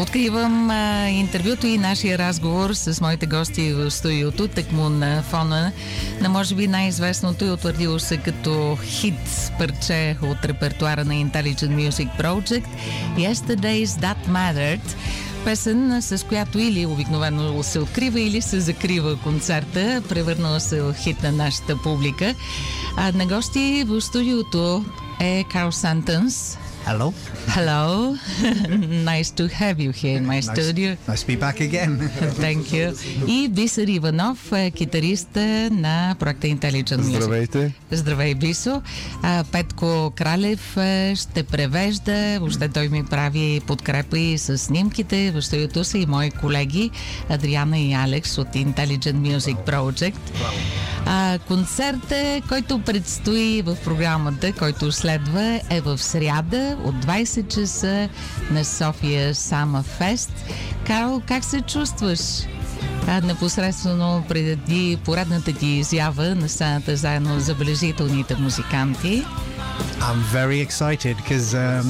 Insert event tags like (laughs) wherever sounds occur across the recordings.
Откривам а, интервюто и нашия разговор с моите гости в студиото, тъкмо на фона на може би най-известното и утвърдило се като хит парче от репертуара на Intelligent Music Project Yesterday's That Mattered песен, с която или обикновено се открива, или се закрива концерта, превърнала се в хит на нашата публика. А на гости в студиото е Карл Сантънс, Hello. Hello. (laughs) nice to have you here in my Nice, studio. nice to be back again. (laughs) Thank you. И Бисер Иванов, е, китарист е, на проекта Intelligent Music. Здравейте. Здравей, Бисо. Петко Кралев е, ще превежда, въобще той ми прави подкрепа и с снимките. В студиото са и мои колеги Адриана и Алекс от Intelligent Music Project. Концертът, който предстои в програмата, който следва, е в сряда от 20 часа на София Сама Фест. Карл, как се чувстваш? А, непосредствено преди поредната ти изява на сцената заедно с забележителните музиканти. I'm very excited because um,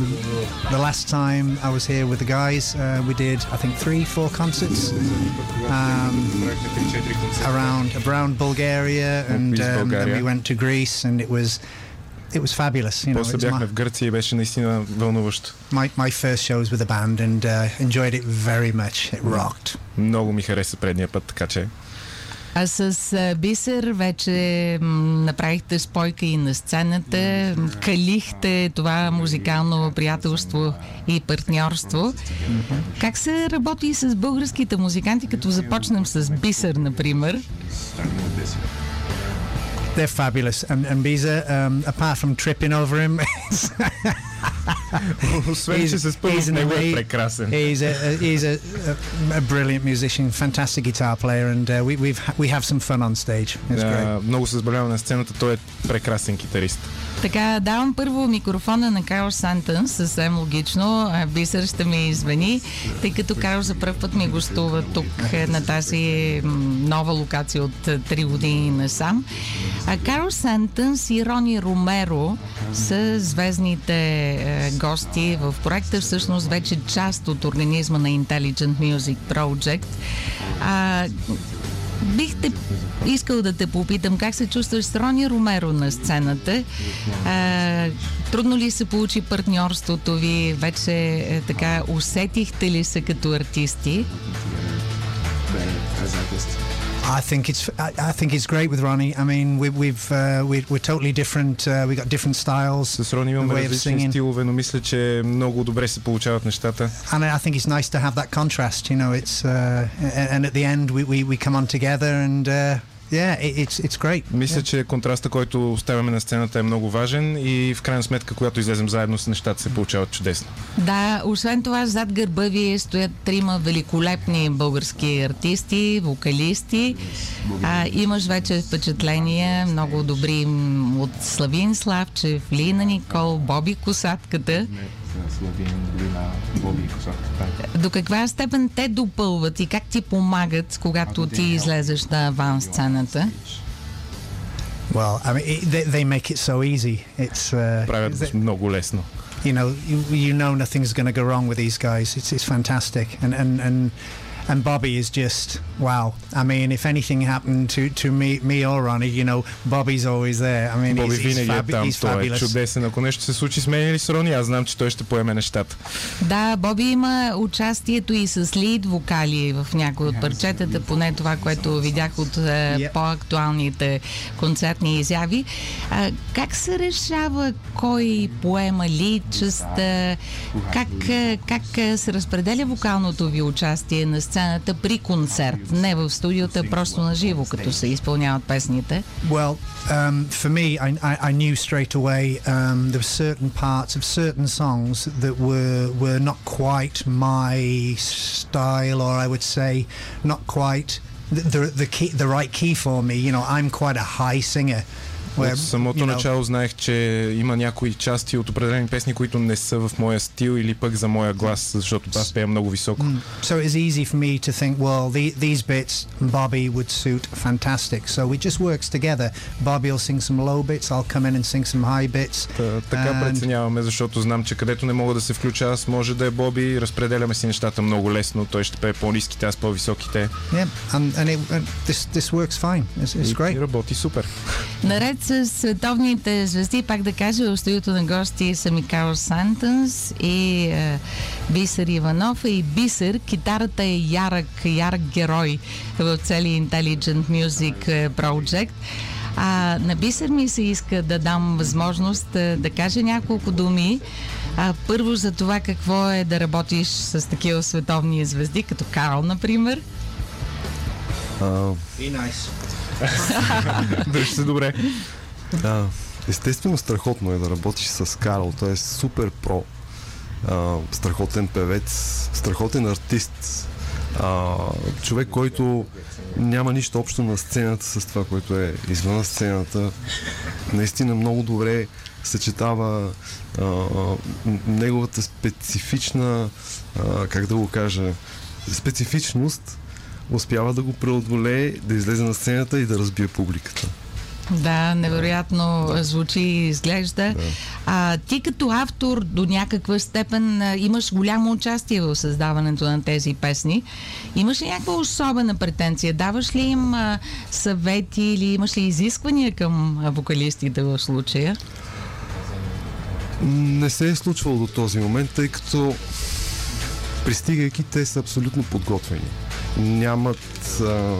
the last time I was here with the guys, uh, we did I think three, four concerts um, around around Bulgaria, and, Greece, um, and Bulgaria. we went to Greece, and it was it was fabulous. You know, После бяхме my, в Гърция и беше наистина вълнуващо. my my first shows with the band, and uh, enjoyed it very much. It rocked. Много ми хареса предния път, така че А с Бисер вече м, направихте спойка и на сцената, калихте това музикално приятелство и партньорство. Как се работи с българските музиканти, като започнем с Бисер, например? They're fabulous, and and Biza, um, apart from tripping over him, (laughs) освен, че се спъва he's с an него е ama- прекрасен. He's a, a he's a, a, a brilliant musician, fantastic guitar player, and uh, we we've we have some fun on stage. It's great. А, много се забавлява на сцената, той е прекрасен китарист. Така, давам първо микрофона на Карл Сантън, съвсем логично. А, Бисер ще ми извини, тъй като Карл за първ път ми гостува тук е, на тази нова локация от е, 3 години насам. А Карл Сантън и Рони Ромеро са звездните е, гости в проекта, всъщност вече част от организма на Intelligent Music Project. А, Бихте искал да те попитам как се чувстваш с Рони Ромеро на сцената. А, трудно ли се получи партньорството ви? Вече е, така усетихте ли се като артисти? I think it's I, I think it's great with Ronnie. I mean, we, we've uh, we, we're totally different. Uh, we got different styles, С Рони имаме way of различни singing, стилове, но мисля, че много добре се получават нещата. and I think it's nice to have that contrast. You know, it's uh, a- and at the end we, we, we come on together, and uh, yeah, it, it's it's great. Мисля, че контраста, който оставяме на сцената е много важен и в крайна сметка, когато излезем заедно с нещата, се получават чудесно. Да, освен това, зад гърба ви стоят трима великолепни български артисти, вокалисти. А, имаш вече впечатления, много добри от Славин Славчев, Лина Никол, Боби Косатката. До каква степен те допълват и как ти помагат, когато ти излезеш на аван сцената? Well, I mean, it, they, they make it so easy. It's uh, Правят th- го много лесно. you know you, you know nothing's going to go wrong with these guys. It's it's fantastic, and and and and Bobby is just wow. I mean, if anything happened to to me me or Ronnie, you know, Bobby's always there. I mean, Боби he's, he's, е там, he's той е fabulous. чудесен. Ако нещо се случи с мен или с Рони, аз знам, че той ще поеме нещата. Да, Боби има участието и с лид вокали в някои от парчетата, поне това, което видях от е, Yeah. по-актуалните концертни изяви. А, как се решава кой поема лид, частта? Как, е, как е, се разпределя вокалното ви участие на сцената при концерт? Не в студиото, а просто на живо, като се изпълняват песните. Well, um, for me, I, I, I knew straight away um, there were certain parts of certain songs that were were not quite my style, or I would say not quite the the, the key the right key for me. You know, I'm quite a high singer. Where, От самото you know, начало знаех, че има някои части от определени песни, които не са в моя стил или пък за моя глас, защото аз пея много високо. Mm. So it's easy for me to think, well, the, these bits Bobby would suit fantastic. So we just works together. Bobby will sing some low bits, I'll come in and sing some high bits. Та, така And- преценяваме, защото знам, че където не мога да се включа, аз може да е Боби, разпределяме си нещата много лесно. Той ще пее по-низките, аз по-високите. Yeah, and, and, it, and this this works fine. It's, it's И, great. и работи супер. Наред с световните звезди, пак да кажа, в студиото на гости са ми Карл Сантънс и е, Бисер Иванов. И Бисер, китарата е ярък, ярък герой в целия Intelligent Music е, Project. А на Бисер ми се иска да дам възможност е, да кажа няколко думи. А, първо за това какво е да работиш с такива световни звезди, като Карл, например. А, Be nice. (laughs) Държи се добре. а, естествено страхотно е да работиш с Карл. Той е супер про. А, страхотен певец, страхотен артист. А, човек, който няма нищо общо на сцената с това, което е извън сцената. Наистина много добре съчетава а, м- неговата специфична, а, как да го кажа, специфичност успява да го преодолее, да излезе на сцената и да разбие публиката. Да, невероятно звучи и изглежда. Да. А, ти като автор до някаква степен а, имаш голямо участие в създаването на тези песни. Имаш ли някаква особена претенция? Даваш ли им а, съвети или имаш ли изисквания към вокалистите в случая? Не се е случвало до този момент, тъй като пристигайки те са абсолютно подготвени. Нямат, а,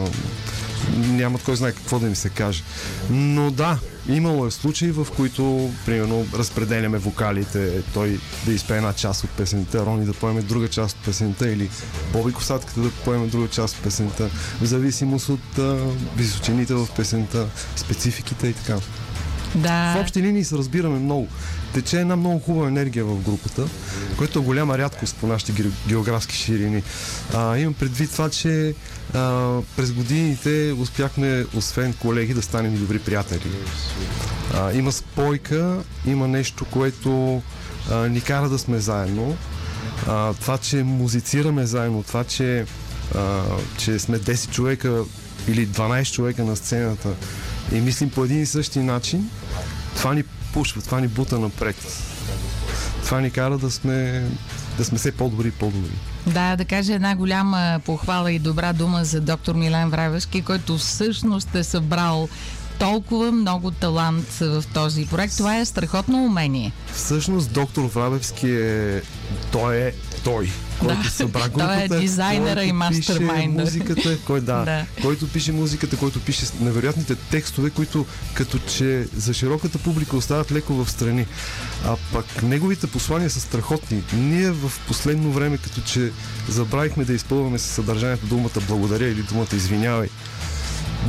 нямат кой знае какво да им се каже. Но да, имало е случаи, в които, примерно, разпределяме вокалите, той да изпее една част от песента, Рони да поеме друга част от песента или Боби Косатката да поеме друга част от песента, в зависимост от а, височините в песента, спецификите и така. Да. В общи линии се разбираме много. Тече една много хубава енергия в групата, което е голяма рядкост по нашите ге- географски ширини. А, имам предвид това, че а, през годините успяхме, освен колеги, да станем и добри приятели. А, има спойка, има нещо, което а, ни кара да сме заедно. А, това, че музицираме заедно, това, че, а, че сме 10 човека или 12 човека на сцената и мислим по един и същи начин, това ни пушва, това ни бута напред. Това ни кара да сме, да сме все по-добри и по-добри. Да, да кажа една голяма похвала и добра дума за доктор Милен Вравешки, който всъщност е събрал толкова много талант в този проект. Това е страхотно умение. Всъщност доктор Врабевски е... Той е той, който Да. събра Той групата. е дизайнера който и мастермайнда. Пише музиката, кой, да, Да. който пише музиката, който пише невероятните текстове, които като че за широката публика остават леко в страни. А пък неговите послания са страхотни. Ние в последно време като че забравихме да изпълваме със съдържанието думата благодаря или думата извинявай.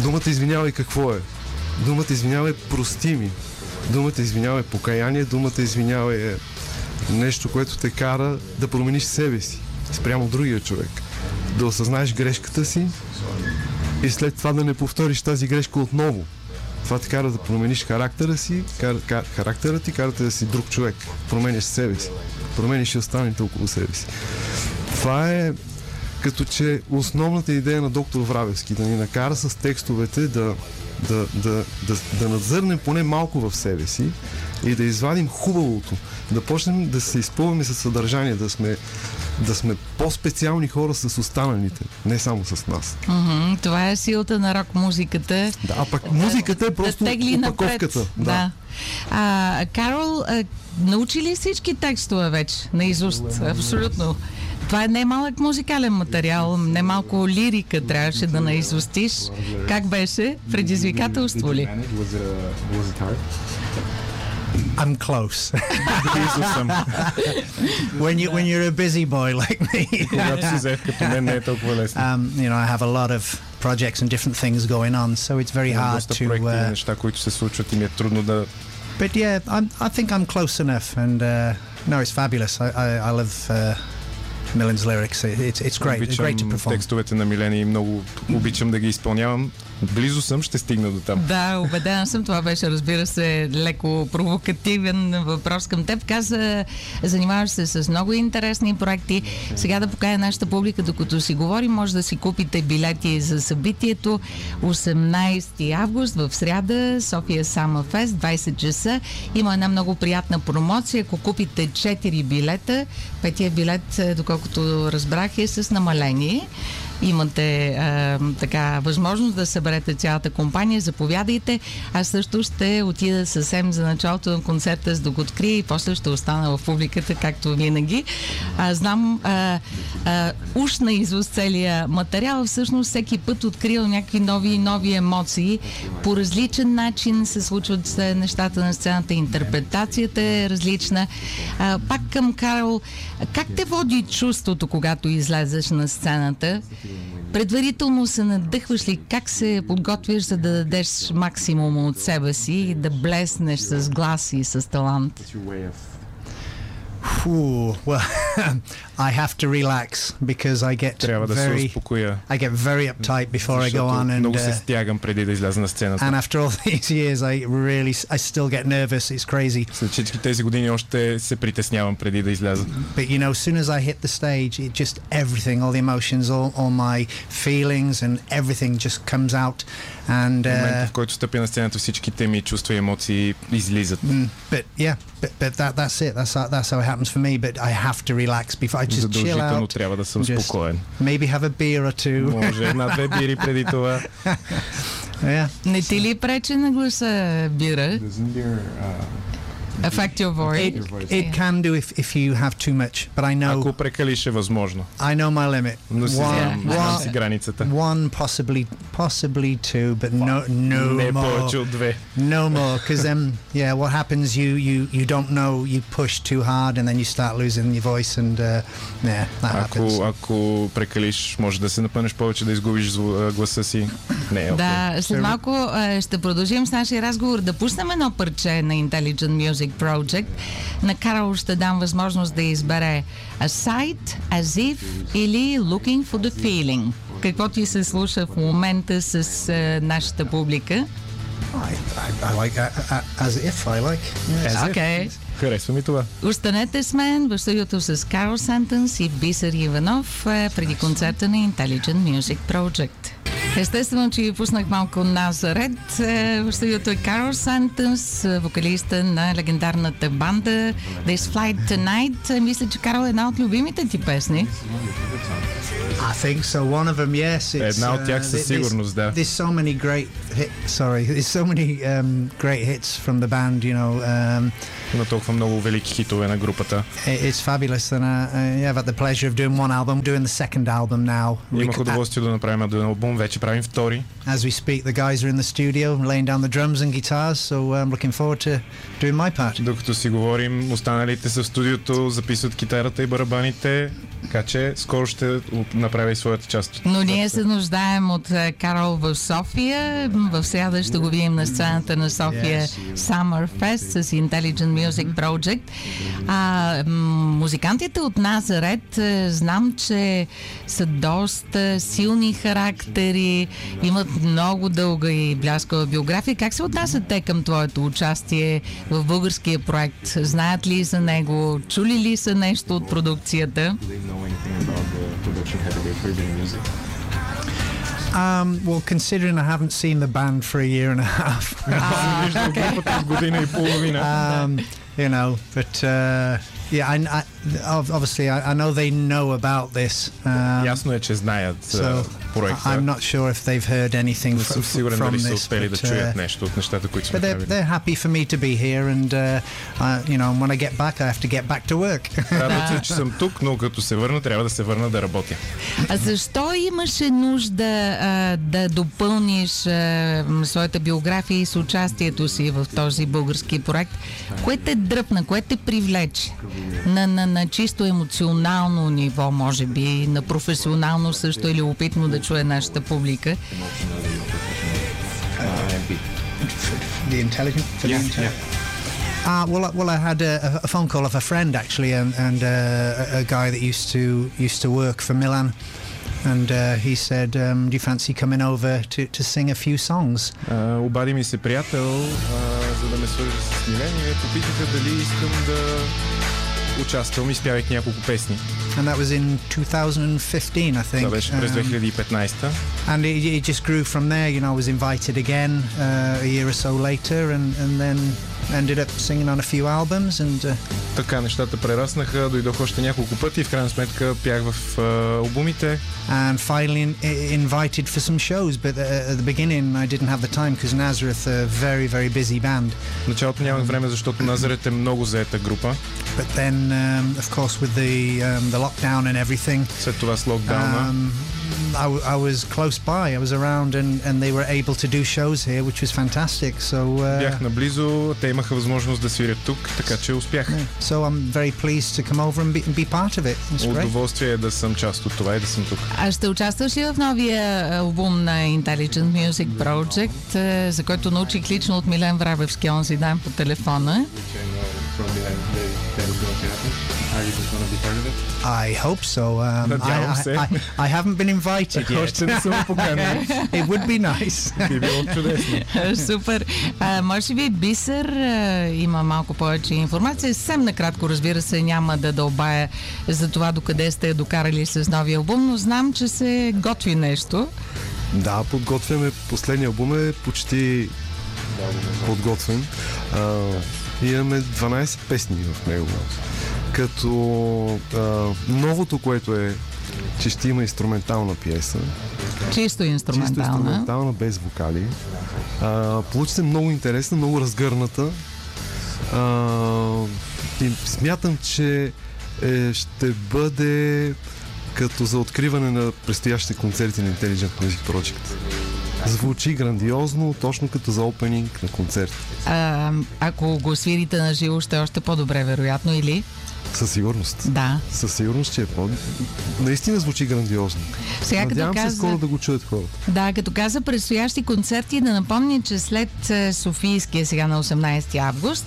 Думата извинявай какво е? Думата извинявай е прости ми. Думата извинявай е покаяние, думата извинявай е нещо, което те кара да промениш себе си спрямо другия човек. Да осъзнаеш грешката си и след това да не повториш тази грешка отново. Това те кара да промениш характера си, кар, кар, характера ти кара да си друг човек. Променяш себе си. Променяш и останалите около себе си. Това е като че основната идея на доктор Вравевски да ни накара с текстовете да, да, да, да, да надзърнем поне малко в себе си и да извадим хубавото, да почнем да се изпълваме със съдържание, да сме, да сме по-специални хора с останалите, не само с нас. Мгм, Това е силата на рок музиката. Да, а пък музиката е просто да тегли напред. опаковката. Да. А, Карол, а, научи ли всички текстове вече наизуст? Абсолютно. Това е немалък музикален материал, немалко лирика трябваше да наизустиш. Как беше? Предизвикателство ли? I'm close. (laughs) when you when you're a busy boy like me, um, you know I have a lot of projects and different things going on, so it's very hard to. Uh, but yeah, I'm, I think I'm close enough, and uh, no, it's fabulous. I I, I love. Uh, Millen's lyrics. It, it's it's great. It's great to Обичам perform. текстовете на Милени и много обичам да ги изпълнявам. Близо съм, ще стигна до там. Да, убедена съм. Това беше, разбира се, леко провокативен въпрос към теб. Каза, занимаваш се с много интересни проекти. Сега да покая нашата публика, докато си говорим, може да си купите билети за събитието 18 август в сряда, София Сама Фест, 20 часа. Има една много приятна промоция. Ако купите 4 билета, петия билет, е, доколкото разбрах, е с намаление имате а, така възможност да съберете цялата компания, заповядайте. Аз също ще отида съвсем за началото на концерта, за да го открия и после ще остана в публиката, както винаги. А, знам а, а, уж на изуст целия материал, всъщност всеки път откривам някакви нови и нови емоции. По различен начин се случват нещата на сцената, интерпретацията е различна. А, пак към Карл, как те води чувството, когато излезеш на сцената? Предварително се надъхваш ли? Как се подготвяш, за да дадеш максимум от себе си и да блеснеш с глас и с талант? Ooh, well, (laughs) I have to relax because I get Трябва да се very успокоя. I get very uptight before I go Защото on and много се uh, стягам преди да изляза на сцената. and after all these (laughs) years I really I still get nervous. It's crazy. След всички тези години още се притеснявам преди да изляза. But you know, as soon as I hit the stage, it just everything, all the emotions, all, all my feelings and everything just comes out. And В момента, uh, в който стъпя на сцената, всичките ми чувства и емоции излизат. mm, but yeah, but, but that that's it. That's how, that's how it Happens for me. But I have to relax before I just chill Задължително out. трябва да съм Just- спокоен. Maybe have a beer or two. Може една-две бири преди това. (laughs) yeah. Не ти ли пречи на гласа бира? Affect your voice? It, it can do if, if you have too much, but I know Ако прекалиш е възможно. I know my limit. Но си One, знам, знам си one, границата. one possibly possibly two, but no no Не more. повече от две. No more, because then, (laughs) yeah, what happens? You you you don't know. You push too hard, and then you start losing your voice, and uh, yeah, that happens. Ако, ако прекалиш, може да се напънеш повече, да изгубиш зву- а, гласа си. Не е окей. Да, след малко а, ще продължим с нашия разговор да пуснем едно парче на Intelligent Music Project. На Карл ще дам възможност да избере Aside, As If или Looking for the Feeling. Какво ти се слуша в момента с а, нашата публика? I, I, I like uh, uh, as if I like. Yeah. As if. Окей. Харесва ми това. Останете с мен в студиото с Карл Сантънс и Бисер Иванов преди концерта на Intelligent Music Project. Естествено, че ви пуснах малко Назарет. Е, В студиото е Карл Сантънс, вокалиста на легендарната банда This Flight Tonight. Е, Мисля, че Карл е една от любимите ти песни. I think so. One of them, yes. It's, Една от тях със there's- сигурност, да. There's so many great hit. Sorry, (laughs) there's so many um, great hits from the band. You know, um, Има толкова много велики хитове на групата. it, it's fabulous, and uh, uh, yeah, I've had the pleasure of doing one album, doing the second album now. Имах удоволствие да направим един албум, вече правим втори. As we speak, the guys are in the studio laying down the drums and guitars, so I'm looking forward to doing my part. Докато си говорим, останалите са в студиото, записват китарата и барабаните, така че скоро ще направя и своята част. Но ние се нуждаем от е, Карл в София. В среда ще го видим на сцената на София Summer Fest с Intelligent Music Project. А музикантите от Назарет е, знам, че са доста силни характери, имат много дълга и бляскава биография. Как се отнасят те към твоето участие в българския проект? Знаят ли за него? Чули ли са нещо от продукцията? Um, well, considering I haven't seen the band for a year and a (laughs) half. Ah, (laughs) um, you know, but uh, yeah, I, I, obviously I, I know they know about this. Um, Ясно е, че знаят so проекта. I'm not sure if they've heard anything Не съм сигурен from дали са this. успели да but, чуят uh, нещо от нещата, които сме they're, they're happy for me to be here, and uh, I, you know, when I get back, I have to get back to work. Радват се, (laughs) че съм тук, но като се върна, трябва да се върна да работя. А защо имаше нужда а, да допълниш а, своята биография и с участието си в този български проект? Кое те дръпна, кое те привлече? На, на, на чисто емоционално ниво, може би, на професионално също е любопитно да чуе нашата публика. the intelligent. For the intelligent. Uh, well, well, I had a, a phone call of a friend actually, and, and uh, a, a guy that used to used to work for Milan, and uh, he said, um, "Do you fancy coming over to, to sing a few songs?" Обади ми се приятел, за да ме свържи с Милен и ме попитаха дали искам да участвам, изпявайки няколко песни. And that was in 2015, I think. Това беше през Um, 2015. and it, it just grew from there. You know, I was invited again uh, a year or so later, and, and then ended up singing on a few albums. And uh, Така нещата прераснаха, дойдох още няколко пъти и в крайна сметка пях в а, албумите. and finally in, i- invited for some shows. But uh, at the beginning, I didn't have the time because Nazareth are a very, very busy band. В началото нямах време, защото Назарет е много заета група. But then, um, of course, with the um, the lockdown and everything, След това с локдауна. um, I, w- I was close by. I was around, and, and they were able to do shows here, which was fantastic. So, uh, Бях наблизо, те имаха възможност да свирят тук, така че успях. yeah. so I'm very pleased to come over and be, and be part of it. It's great. Удоволствие е да съм част от това и да съм тук. А ще участваш ли в новия албум на Intelligent Music Project, е, за който научих лично от Милен Врабевски онзи ден по телефона? I hope so. Um, I. I, I, I haven't been invited (laughs) yet. (laughs) It would be nice. Би било чудесно. Супер. А, може би Бисер а, има малко повече информация. Съвсем накратко, разбира се, няма да дълбая за това докъде сте докарали с новия албум, но знам, че се готви нещо. Да, подготвяме. Последния албум е почти подготвен. А, имаме 12 песни в него. Като а, новото, което е, че ще има инструментална пиеса. Чисто Чисто инструментална. инструментална, без вокали. А, получи се много интересна, много разгърната. А, и смятам, че е, ще бъде като за откриване на предстоящите концерти на Intelligent Music Project. Звучи грандиозно, точно като за опенинг на концерт. А, ако го свирите на живо, ще е още по-добре, вероятно, или? Със сигурност. Да. Със сигурност, че е по... Наистина звучи грандиозно. Сега като Надявам се каза... скоро да го чуят хората. Да, като каза предстоящи концерти, да напомня, че след е, Софийския сега на 18 август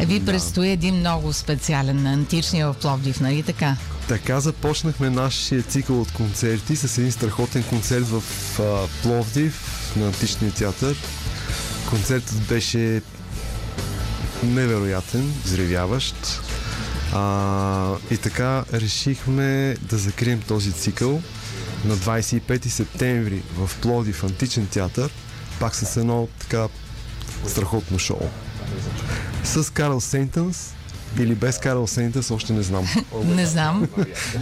ви предстои един много специален на античния в Пловдив, нали така? Така започнахме нашия цикъл от концерти с един страхотен концерт в а, Пловдив на Античния театър. Концертът беше невероятен, взривяващ. А, и така решихме да закрием този цикъл на 25 септември в Пловдив Античен театър, пак с едно така страхотно шоу. С Карл Сейнтънс или без Карл Сейнтънс, още не знам. Не знам.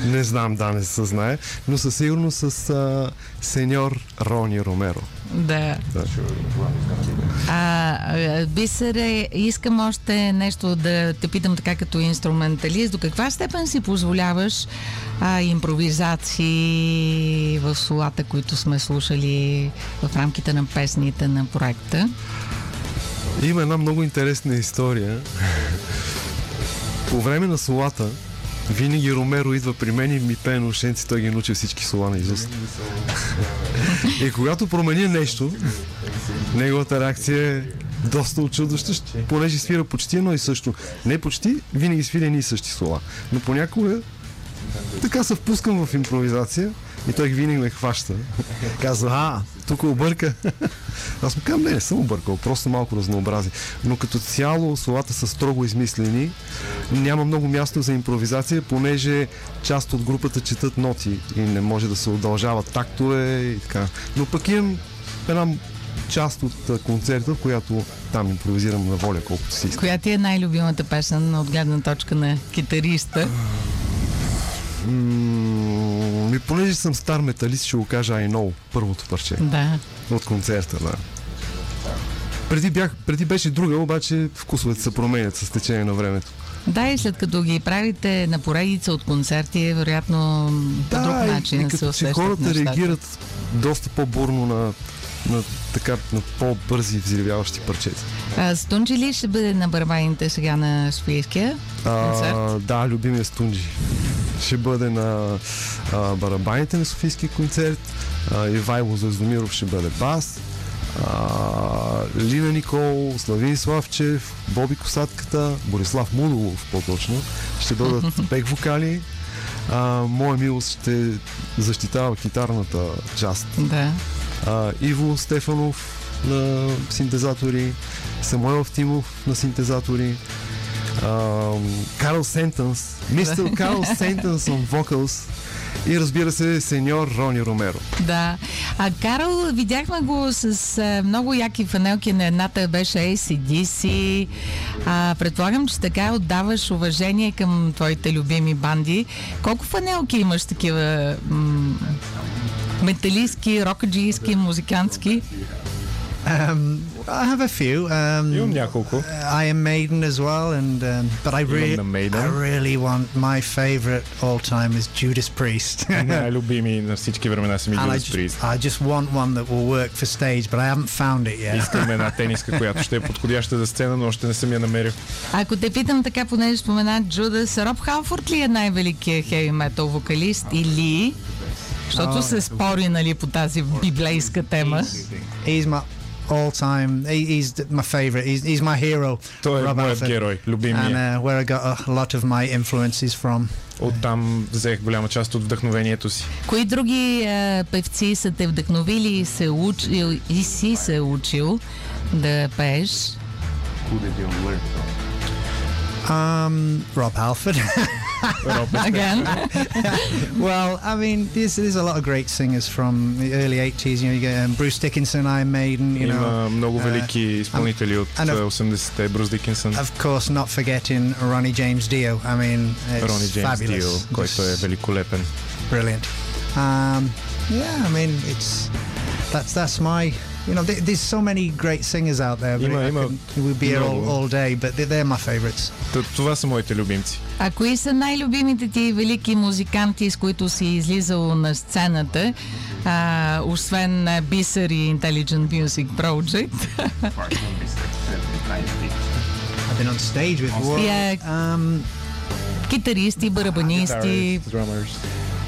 Не знам, да, не се знае, но със сигурност с а, сеньор Рони Ромеро. Да. Да. А, Бисере, искам още нещо да те питам така като инструменталист. До каква степен си позволяваш а, импровизации в солата, които сме слушали в рамките на песните на проекта? Има една много интересна история. По време на солата, винаги Ромеро идва при мен и ми пее на ушенци, той ги научи всички сола на изуст. И когато промени нещо, неговата реакция е доста очудваща, понеже свира почти едно и също. Не почти, винаги свира едни и същи сола. Но понякога така се впускам в импровизация и той винаги ме хваща. Казва, а, тук обърка. Аз му казвам, не, не съм объркал, просто малко разнообразие. Но като цяло солата са строго измислени, няма много място за импровизация, понеже част от групата четат ноти и не може да се удължават тактове и така. Но пък имам една част от концерта, в която там импровизирам на воля, колкото си. Коя ти е най-любимата песен от гледна точка на китариста? М, Ми, понеже съм стар металист, ще го кажа I know, първото парче Да. от концерта, да. Преди, бях, преди беше друга, обаче вкусовете се променят с течение на времето. Да, и след като ги правите на поредица от концерти, вероятно по друг и- начин и се като че усещат хората нещата. реагират доста по-бурно на, на, така, на по-бързи взривяващи парчета. А, Стунджи ли ще бъде на барабаните сега на Софийския концерт? А, да, любимия Стунджи. Ще бъде на а, барабаните на Софийския концерт. А, Ивайло Звездомиров ще бъде бас. а, Лина Никол, Славин Славчев, Боби Косатката, Борислав Мудолов по-точно. Ще дойдат (laughs) бек вокали. А, моя милост ще защитава китарната част. Да. А, Иво Стефанов на синтезатори, Самуел Тимов на синтезатори, Карл Сентънс, мистер Карл Сентънс on vocals и разбира се, сеньор Рони Ромеро. Да. А Карл, видяхме го с а, много яки фанелки. На едната беше ACDC. А, предполагам, че така отдаваш уважение към твоите любими банди. Колко фанелки имаш такива м- металистки, рокаджийски, музикантски? Um, I have a few. Um, Имам няколко. I am Maiden as well, and um, but I really. I really want my favorite all time is Judas Priest. Най-любими на всички времена са ми Judas just, Priest. I just want one that will work for stage, but I haven't found it yet. Искам една тениска, която ще е подходяща за сцена, но още не съм я намерил. Ако те питам така, понеже спомена Джудас, Роб Халфорд ли е най-великият хеви метал вокалист или... Защото се спори, нали, по тази библейска тема. He's my all-time. He, he's my favorite. He's, he's my hero. Той е Rob моят Halford. герой, And любимия. uh, where I got a lot of my influences from. Оттам взех голяма част от вдъхновението си. Кои други е, певци са те вдъхновили и, се учил, и си се учил да пееш? Um, Rob Halford. (laughs) Роб е Again? well, I mean, there's, there's a lot of great singers from the early 80s. You know, you get um, Bruce Dickinson, Iron Maiden, you know. Има много uh, велики изпълнители от and of- е, 80-те. Брус Дикинсън, Of course, not forgetting Ronnie James Dio. I mean, it's Рони Джеймс fabulous. Дио, който е Just великолепен. brilliant. Um, yeah, I mean, it's that's that's my. You know, there, there's so many great singers out there. but Има- I има could- we'll be here all, много. all day, but they're, they're my favorites. Т- Това са моите любимци. А кои са най-любимите ти велики музиканти, с които си излизал на сцената, а, освен а, Бисер и Intelligent Music Project? (laughs) I've been on stage with. Yeah. Um, Китаристи, барабанисти. Guitarists, drummers.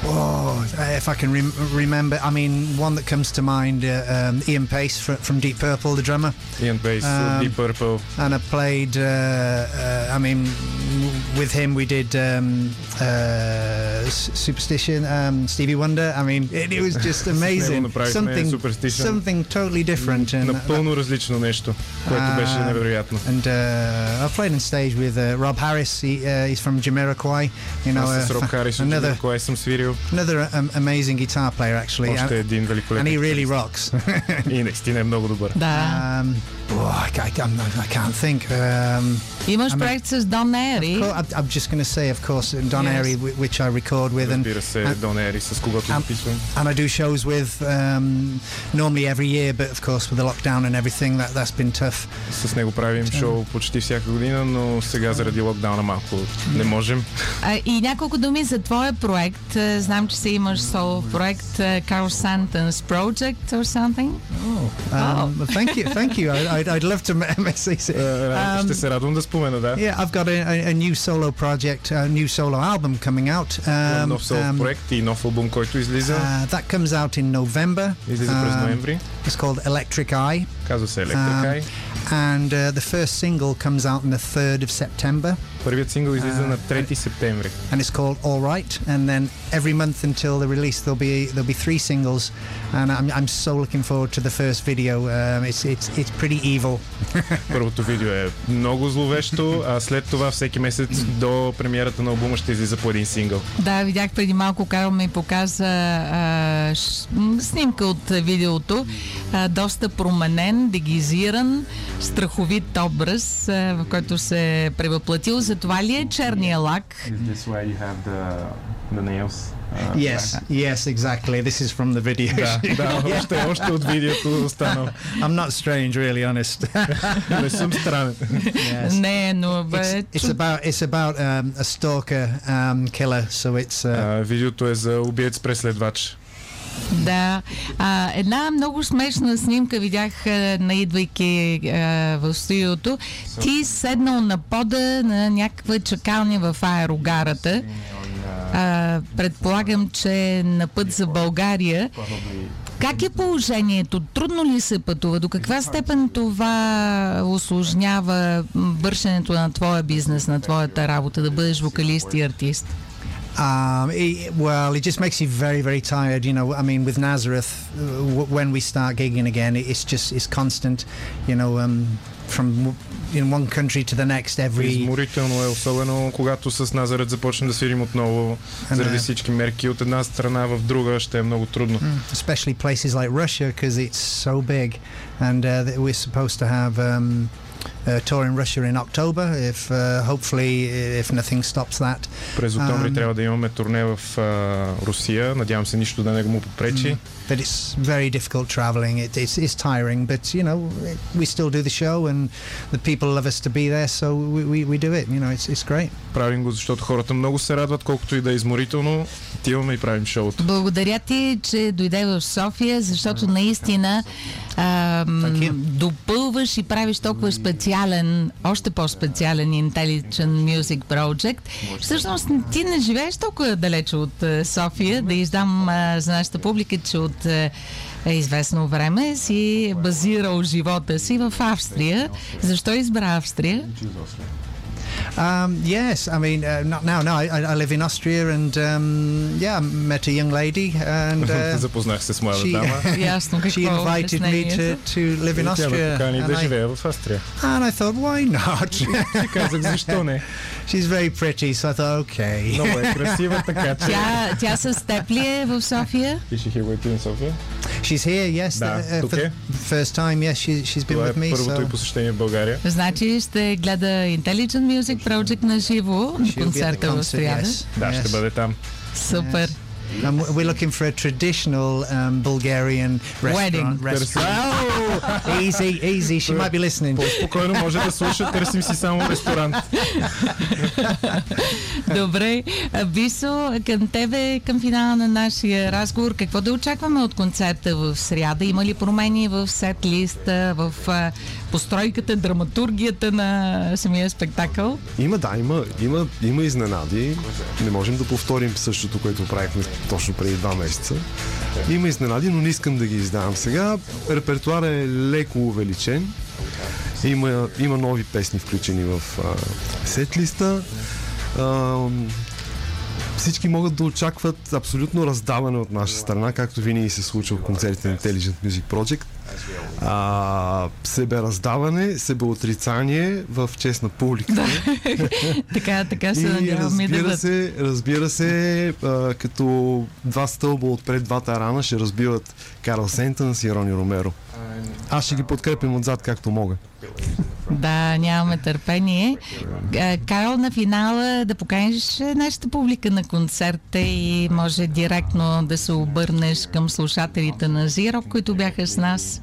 Oh, if I can rem- remember, I mean, one that comes to mind, uh, um, Ian Pace fr- from Deep Purple, the drummer, Ian Pace, Um, Deep Purple. and I played. Uh, uh, I mean, w- with him we did um, uh, S- Superstition, um, Stevie Wonder. I mean, it, it was just (laughs) amazing. направихме something, Superstition. something totally different. And, Напълно различно нещо, което беше А, невероятно. and uh, I played on stage with uh, Rob Harris. He, uh, he's from Jamiroquai. You know, Аз с uh, Роб Харис от another кое съм свирил. another um, amazing guitar player actually. Още And- един and великолепен. he really китарист. rocks. (laughs) И наистина е много добър. Да. um, oh, I, I, I'm not- I can't think. Um, Имаш ами- проект с Дон Ери. co- I'm, I'm just going to say, of course, Don Yes. Airy, whi- which I record with, and, Разбира се, а- Дон Ери, с когото а- записвам. and I do shows with um, normally every year, but of course with the lockdown and everything, that that's been tough. С него правим шоу почти всяка година, но сега заради локдауна малко не можем. А, и няколко думи за твоя проект. А, Знам, че си имаш соло проект а, Carl Santons Project or something. Um, but Thank (laughs) you, thank you. I, I'd, I'd love to (laughs) m- say it. Е, Ще Um, се радвам да спомена, да. Yeah, I've got a, a, a new solo project, a new solo album coming out. Имам Um, нов соло um, проект и нов албум, който излиза. uh, that comes out in November. Излиза през Um, ноември. It's called Electric Eye. Казва се Electric Um, Eye. and uh, the first single comes out on the 3rd of September. Първият сингъл излиза а, на 3 септември. and it's called All Right. And then every month until the release, there'll be there'll be three singles, and I'm, I'm so looking forward to the first video. Um, it's it's it's pretty evil. (laughs) Първото видео е много зловещо, а след това всеки месец до премиерата на албума ще излиза по един сингъл. Да, видях преди малко, Карл ми показа а, ш, снимка от видеото. А, доста променен, дегизиран, страховит образ, а, в който се е превъплатил. За това ли е черния лак? This way you have the, the nails. yes, yes, exactly. This is from the video. Да, да, още, още от видеото останал. I'm not strange, really, honest. Не съм странен. yes. Не, но бе, It's, it's чу- about it's about um, a stalker um, killer. So it's uh, А, видеото е за убиец преследвач. Да. А, една много смешна снимка видях, наидвайки а, в студиото. Ти седнал на пода на някаква чакалня в аерогарата. А, предполагам, че на път за България. Как е положението? Трудно ли се пътува? До каква степен това осложнява вършенето на твоя бизнес, на твоята работа, да бъдеш вокалист и артист? Um, it, well, it just makes you very, very tired. You know, I mean, with Nazareth, uh, w- when we start gigging again, it- it's just it's constant. You know, um, from w- in one country to the next every. Изморително е, особено когато с Назарет започнем да свирим отново, заради не. всички мерки от една страна в друга, ще е много трудно. especially places like Russia because it's so big, and uh, th- we're supposed to have um, a tour in Russia in October. If uh, hopefully, if nothing stops that. През октомври Ам. трябва да имаме турне в а, Русия. Надявам се нищо да не му попречи. But it's very difficult traveling. It, it's, it's tiring, but you know we still do the show, and the people love us to be there, so we, we, we do it. You know, it's, it's great. Правим го, защото хората много се радват, колкото и да е изморително. Отиваме и правим шоуто. Благодаря ти, че дойде в София, защото наистина you. допълваш и правиш толкова специален, още по-специален Intelligent Music Project. Всъщност ти не живееш толкова далече от е, София, да издам а, за нашата публика, че от е, е, известно време си базирал живота си в Австрия. Защо избра Австрия? Um, yes, I mean uh, not now. No, I, I I live in Austria, and um, yeah, I met a young lady, and (laughs) uh, Запознах (laughs) се с моята she, дама. Ясно какво she е invited me to, обяснението. to live in И тя ме Austria, покани and да I, живея в Австрия. and I thought, why not? (laughs) И казах, защо не? She's very pretty, so I thought, okay. Много е красива, така че... Тя, тя с теб ли е в София? Ти ще хигуете на София? She's here, yes. Да, uh, тук for е. the first time, yes, she, she's been Това е with me. първото So и посещение в България. Значи ще гледа Intelligent Music Project на живо на she'll be at the концерта в concert, сряда. yes. Да, yes. ще бъде там. Супер. And w- we're looking for a traditional um, Bulgarian Wedding. restaurant. Easy, easy. She might be listening. Спокойно може да слуша, търсим си само ресторант. Добре. Бисо, към тебе, към финала на нашия разговор, какво да очакваме от концерта в сряда? Има ли промени в сет листа, в постройката, драматургията на самия спектакъл? Има, да, има, има, има изненади. Не можем да повторим същото, което правихме точно преди два месеца. Има изненади, но не искам да ги издавам сега. Репертуар е леко увеличен. Има, има нови песни включени в а, сетлиста. А, всички могат да очакват абсолютно раздаване от наша страна, както винаги се случва в концертите на Intelligent Music Project. А, себераздаване, себеотрицание в чест на публиката. (laughs) Така, така се надяваме да разбира се, разбира се, а, като два стълба отпред двата рана ще разбиват Карл Сентънс и Рони Ромеро. Аз ще ги подкрепям отзад както мога. Да, нямаме търпение. А, Карл, на финала да поканиш нашата публика на концерта и може директно да се обърнеш към слушателите на Зиро, които бяха с нас.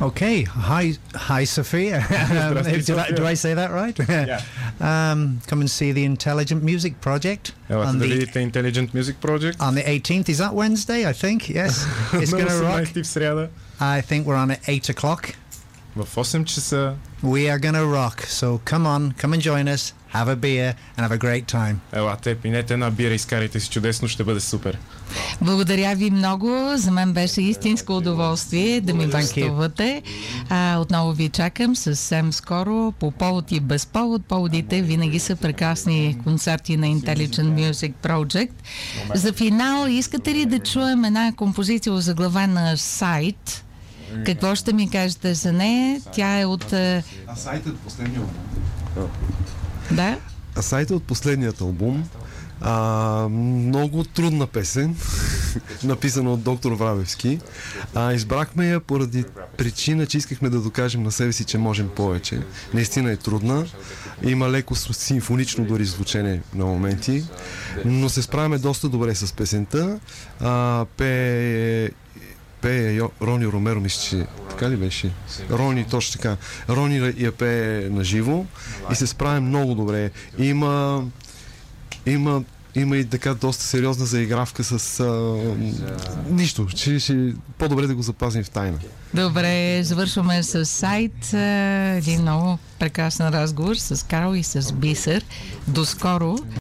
Okay. Hi, hi, Sophia. Um, did, I, do I say that right? Yeah. (laughs) um, come and see the Intelligent Music Project Елате on да the видите Intelligent Music Project. on the 18th. Is that Wednesday? I think. Yes. (laughs) It's на going to rock. 18 в сряда. I think we're on at eight o'clock. В 8 часа. We are going to rock. So come on, come and join us. Have a beer and have a great time. Елате, пинете една бира, изкарайте си чудесно, ще бъде супер. Благодаря ви много. За мен беше истинско удоволствие да ми гостувате. А, отново ви чакам съвсем скоро по повод и без повод. Поводите винаги са прекрасни концерти на Intelligent Music Project. За финал, искате ли да чуем една композиция за глава на сайт? Какво ще ми кажете за нея? Тя е от... е, А сайта от последния албум? Да? Сайта от последният албум а, много трудна песен, (laughs) написана от доктор Врабевски. А, избрахме я поради причина, че искахме да докажем на себе си, че можем повече. Наистина е трудна. Има леко симфонично дори звучение на моменти, но се справяме доста добре с песента. А, пее пее Рони Ромеро, мисля, че така ли беше? Рони, точно така. Рони я пее на живо и се справя много добре. Има, има има и така доста сериозна заигравка с а, нищо. Ще, ще, по-добре да го запазим в тайна. Добре, завършваме с сайт. Един много прекрасен разговор с Карл и с Бисер. До скоро!